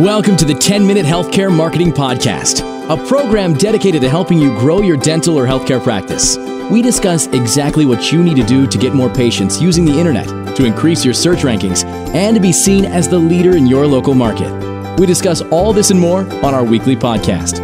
Welcome to the 10 Minute Healthcare Marketing Podcast, a program dedicated to helping you grow your dental or healthcare practice. We discuss exactly what you need to do to get more patients using the internet, to increase your search rankings, and to be seen as the leader in your local market. We discuss all this and more on our weekly podcast.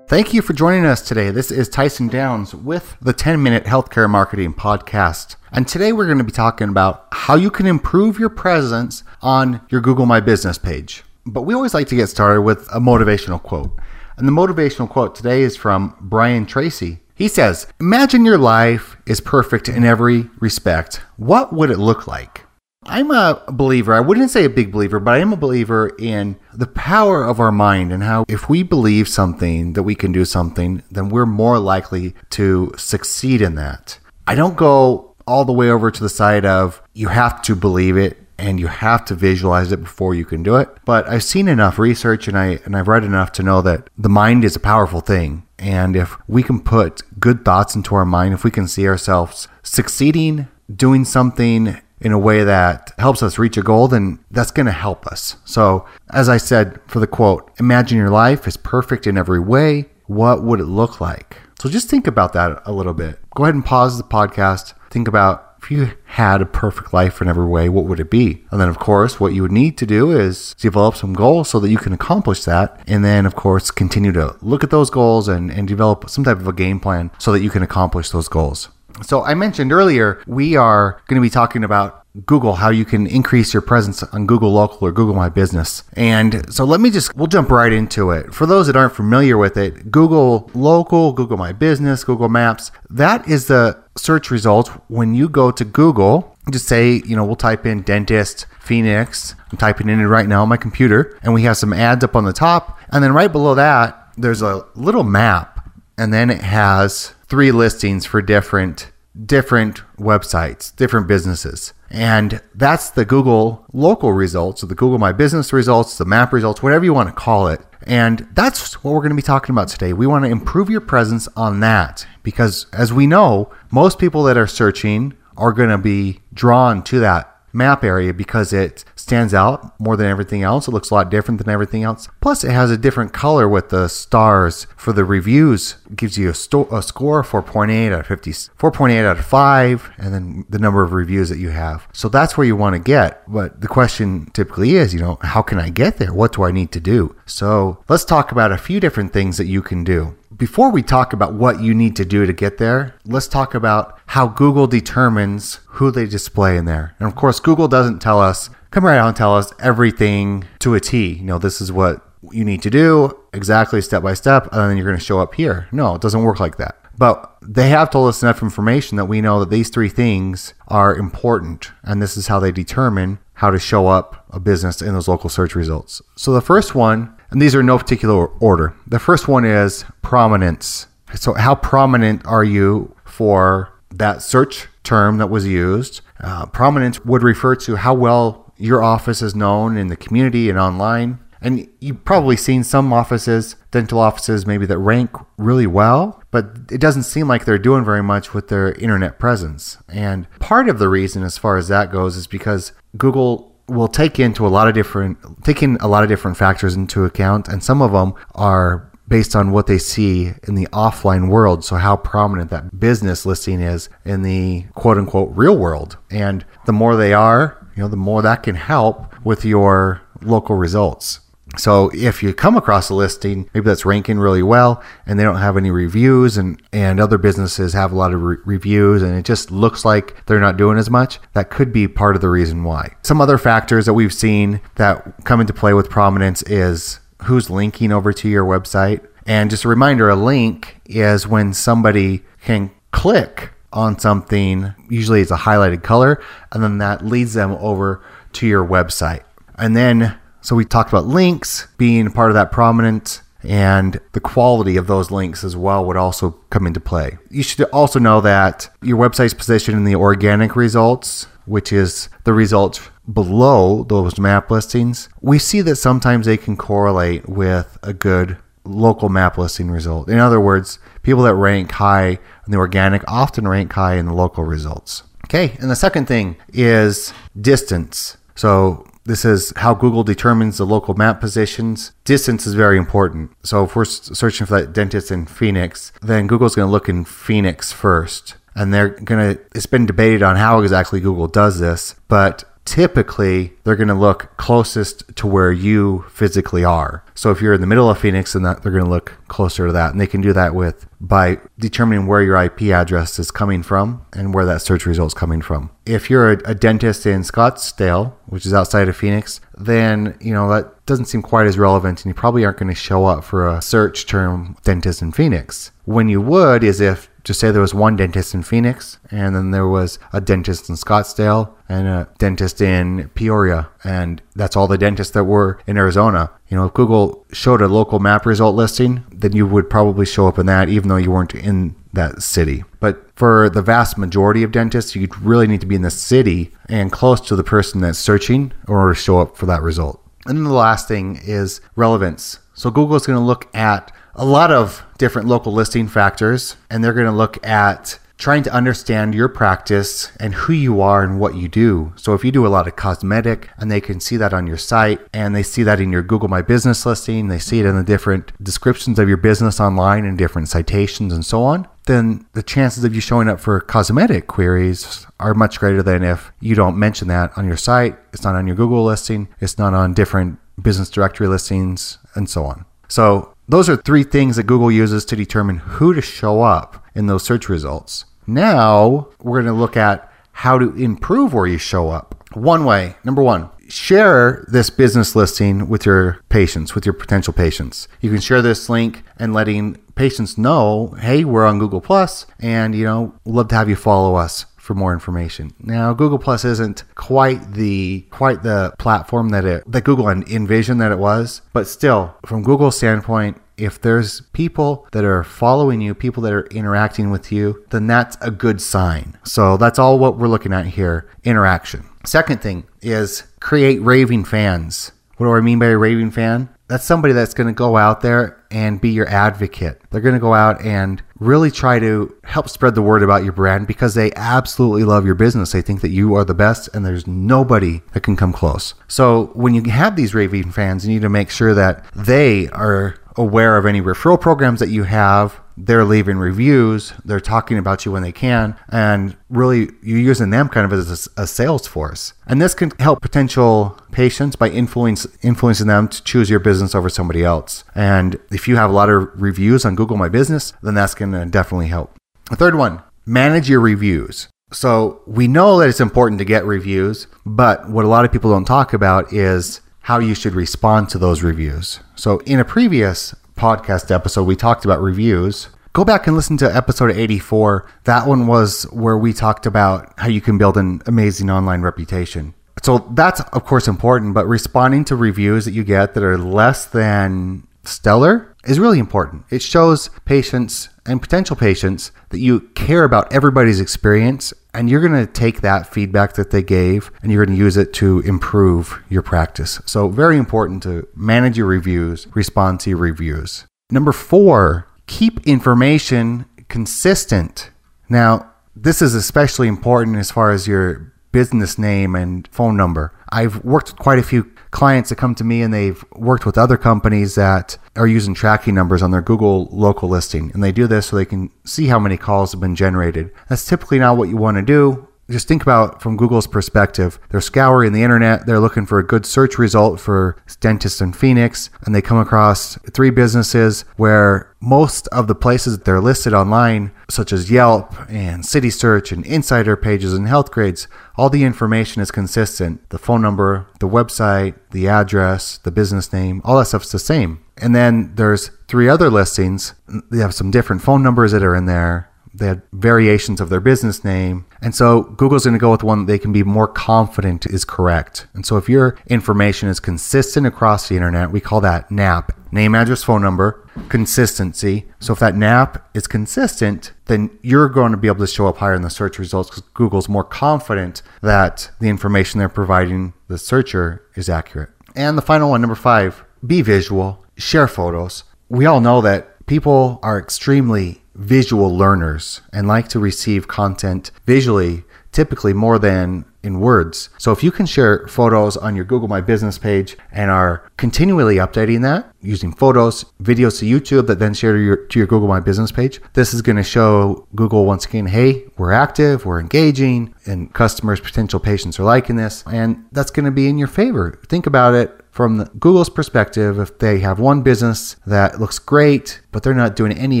Thank you for joining us today. This is Tyson Downs with the 10 Minute Healthcare Marketing Podcast. And today we're going to be talking about how you can improve your presence on your Google My Business page. But we always like to get started with a motivational quote. And the motivational quote today is from Brian Tracy. He says, Imagine your life is perfect in every respect. What would it look like? I'm a believer, I wouldn't say a big believer, but I am a believer in the power of our mind and how if we believe something that we can do something, then we're more likely to succeed in that. I don't go all the way over to the side of you have to believe it and you have to visualize it before you can do it. But I've seen enough research and I and I've read enough to know that the mind is a powerful thing. And if we can put good thoughts into our mind, if we can see ourselves succeeding, doing something in a way that helps us reach a goal, then that's going to help us. So, as I said for the quote, imagine your life is perfect in every way. What would it look like? So, just think about that a little bit. Go ahead and pause the podcast think about if you had a perfect life in every way, what would it be? And then, of course, what you would need to do is develop some goals so that you can accomplish that. And then, of course, continue to look at those goals and, and develop some type of a game plan so that you can accomplish those goals. So, I mentioned earlier, we are going to be talking about Google how you can increase your presence on Google Local or Google My Business. And so let me just, we'll jump right into it. For those that aren't familiar with it, Google Local, Google My Business, Google Maps, that is the search results when you go to Google. Just say, you know, we'll type in dentist, Phoenix. I'm typing in it right now on my computer, and we have some ads up on the top. And then right below that, there's a little map, and then it has three listings for different different websites, different businesses. And that's the Google local results, or the Google My Business results, the map results, whatever you want to call it. And that's what we're going to be talking about today. We want to improve your presence on that because, as we know, most people that are searching are going to be drawn to that map area because it stands out more than everything else. It looks a lot different than everything else. Plus, it has a different color with the stars for the reviews. It gives you a, sto- a score 4.8 out of 50, 4.8 out of 5, and then the number of reviews that you have. So that's where you want to get. But the question typically is, you know, how can I get there? What do I need to do? So let's talk about a few different things that you can do before we talk about what you need to do to get there, let's talk about how Google determines who they display in there. And of course, Google doesn't tell us, come right out and tell us everything to a T. You know, this is what you need to do exactly step by step, and then you're going to show up here. No, it doesn't work like that. But they have told us enough information that we know that these three things are important, and this is how they determine how to show up a business in those local search results. So the first one and these are in no particular order. The first one is prominence. So, how prominent are you for that search term that was used? Uh, prominence would refer to how well your office is known in the community and online. And you've probably seen some offices, dental offices, maybe that rank really well, but it doesn't seem like they're doing very much with their internet presence. And part of the reason, as far as that goes, is because Google will take into a lot of different taking a lot of different factors into account and some of them are based on what they see in the offline world. So how prominent that business listing is in the quote unquote real world. And the more they are you know the more that can help with your local results so if you come across a listing, maybe that's ranking really well and they don't have any reviews and, and other businesses have a lot of re- reviews and it just looks like they're not doing as much, that could be part of the reason why. Some other factors that we've seen that come into play with prominence is who's linking over to your website. And just a reminder, a link is when somebody can click on something, usually it's a highlighted color, and then that leads them over to your website. And then so we talked about links being part of that prominent and the quality of those links as well would also come into play. You should also know that your website's positioned in the organic results, which is the results below those map listings. We see that sometimes they can correlate with a good local map listing result. In other words, people that rank high in the organic often rank high in the local results. Okay, and the second thing is distance. So this is how Google determines the local map positions. Distance is very important. So if we're searching for that dentist in Phoenix, then Google's going to look in Phoenix first. And they're going to, it's been debated on how exactly Google does this, but typically they're going to look closest to where you physically are. So if you're in the middle of Phoenix, then that, they're going to look closer to that, and they can do that with by determining where your IP address is coming from and where that search result is coming from. If you're a, a dentist in Scottsdale, which is outside of Phoenix, then you know that doesn't seem quite as relevant, and you probably aren't going to show up for a search term dentist in Phoenix. When you would is if just say there was one dentist in Phoenix, and then there was a dentist in Scottsdale and a dentist in Peoria, and that's all the dentists that were in Arizona. You know, if Google showed a local map result listing, then you would probably show up in that, even though you weren't in that city. But for the vast majority of dentists, you really need to be in the city and close to the person that's searching to show up for that result. And then the last thing is relevance. So Google is going to look at a lot of different local listing factors, and they're going to look at trying to understand your practice and who you are and what you do. So if you do a lot of cosmetic and they can see that on your site and they see that in your Google My Business listing, they see it in the different descriptions of your business online and different citations and so on, then the chances of you showing up for cosmetic queries are much greater than if you don't mention that on your site, it's not on your Google listing, it's not on different business directory listings and so on. So those are three things that Google uses to determine who to show up in those search results. Now we're going to look at how to improve where you show up. One way, number one, share this business listing with your patients, with your potential patients. You can share this link and letting patients know, hey, we're on Google Plus, and you know, love to have you follow us for more information. Now, Google Plus isn't quite the quite the platform that it that Google envisioned that it was, but still, from Google's standpoint, if there's people that are following you, people that are interacting with you, then that's a good sign. So that's all what we're looking at here interaction. Second thing is create raving fans. What do I mean by a raving fan? That's somebody that's going to go out there and be your advocate. They're going to go out and really try to help spread the word about your brand because they absolutely love your business. They think that you are the best and there's nobody that can come close. So when you have these raving fans, you need to make sure that they are aware of any referral programs that you have. They're leaving reviews. They're talking about you when they can, and really you're using them kind of as a, a sales force. And this can help potential patients by influence, influencing them to choose your business over somebody else. And if you have a lot of reviews on Google My Business, then that's going to definitely help. The third one, manage your reviews. So we know that it's important to get reviews, but what a lot of people don't talk about is how you should respond to those reviews. So, in a previous podcast episode, we talked about reviews. Go back and listen to episode 84. That one was where we talked about how you can build an amazing online reputation. So, that's of course important, but responding to reviews that you get that are less than stellar is really important. It shows patients and potential patients that you care about everybody's experience and you're going to take that feedback that they gave and you're going to use it to improve your practice. So, very important to manage your reviews, respond to your reviews. Number four, keep information consistent. Now, this is especially important as far as your business name and phone number. I've worked with quite a few clients that come to me and they've worked with other companies that are using tracking numbers on their Google local listing. And they do this so they can see how many calls have been generated. That's typically not what you want to do just think about from Google's perspective. They're scouring the internet. They're looking for a good search result for dentists in Phoenix, and they come across three businesses where most of the places that they're listed online, such as Yelp and City Search and Insider pages and Health Grades, all the information is consistent. The phone number, the website, the address, the business name, all that stuff's the same. And then there's three other listings. They have some different phone numbers that are in there they had variations of their business name. And so Google's going to go with one they can be more confident is correct. And so if your information is consistent across the internet, we call that NAP name, address, phone number, consistency. So if that NAP is consistent, then you're going to be able to show up higher in the search results because Google's more confident that the information they're providing the searcher is accurate. And the final one, number five, be visual, share photos. We all know that people are extremely visual learners and like to receive content visually typically more than in words. So if you can share photos on your Google My Business page and are continually updating that using photos, videos to YouTube that then share to your, to your Google My Business page, this is going to show Google once again, hey, we're active, we're engaging, and customers, potential patients are liking this, and that's going to be in your favor. Think about it from Google's perspective, if they have one business that looks great, but they're not doing any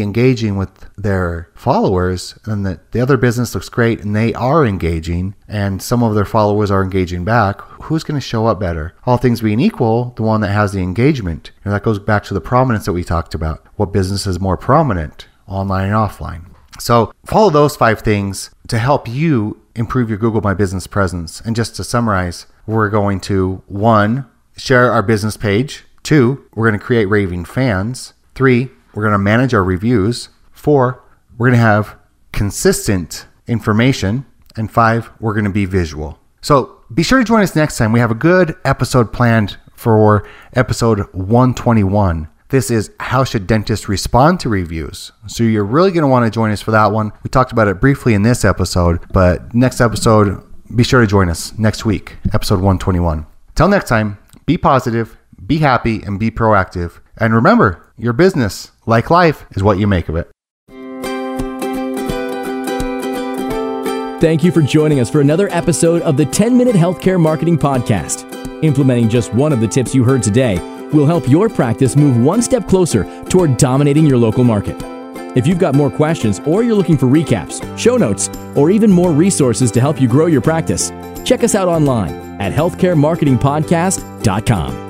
engaging with their followers, and the, the other business looks great and they are engaging, and some of their followers are engaging back, who's going to show up better? All things being equal, the one that has the engagement. And that goes back to the prominence that we talked about. What business is more prominent, online and offline? So follow those five things to help you improve your Google My Business presence. And just to summarize, we're going to one, share our business page. Two, we're going to create raving fans. Three, we're going to manage our reviews. Four, we're going to have consistent information. And five, we're going to be visual. So be sure to join us next time. We have a good episode planned for episode 121. This is how should dentists respond to reviews. So you're really going to want to join us for that one. We talked about it briefly in this episode, but next episode, be sure to join us next week, episode 121. Till next time, be positive, be happy, and be proactive. And remember, your business, like life, is what you make of it. Thank you for joining us for another episode of the 10 Minute Healthcare Marketing Podcast. Implementing just one of the tips you heard today will help your practice move one step closer toward dominating your local market. If you've got more questions or you're looking for recaps, show notes, or even more resources to help you grow your practice, check us out online at healthcaremarketingpodcast.com. Inc.com.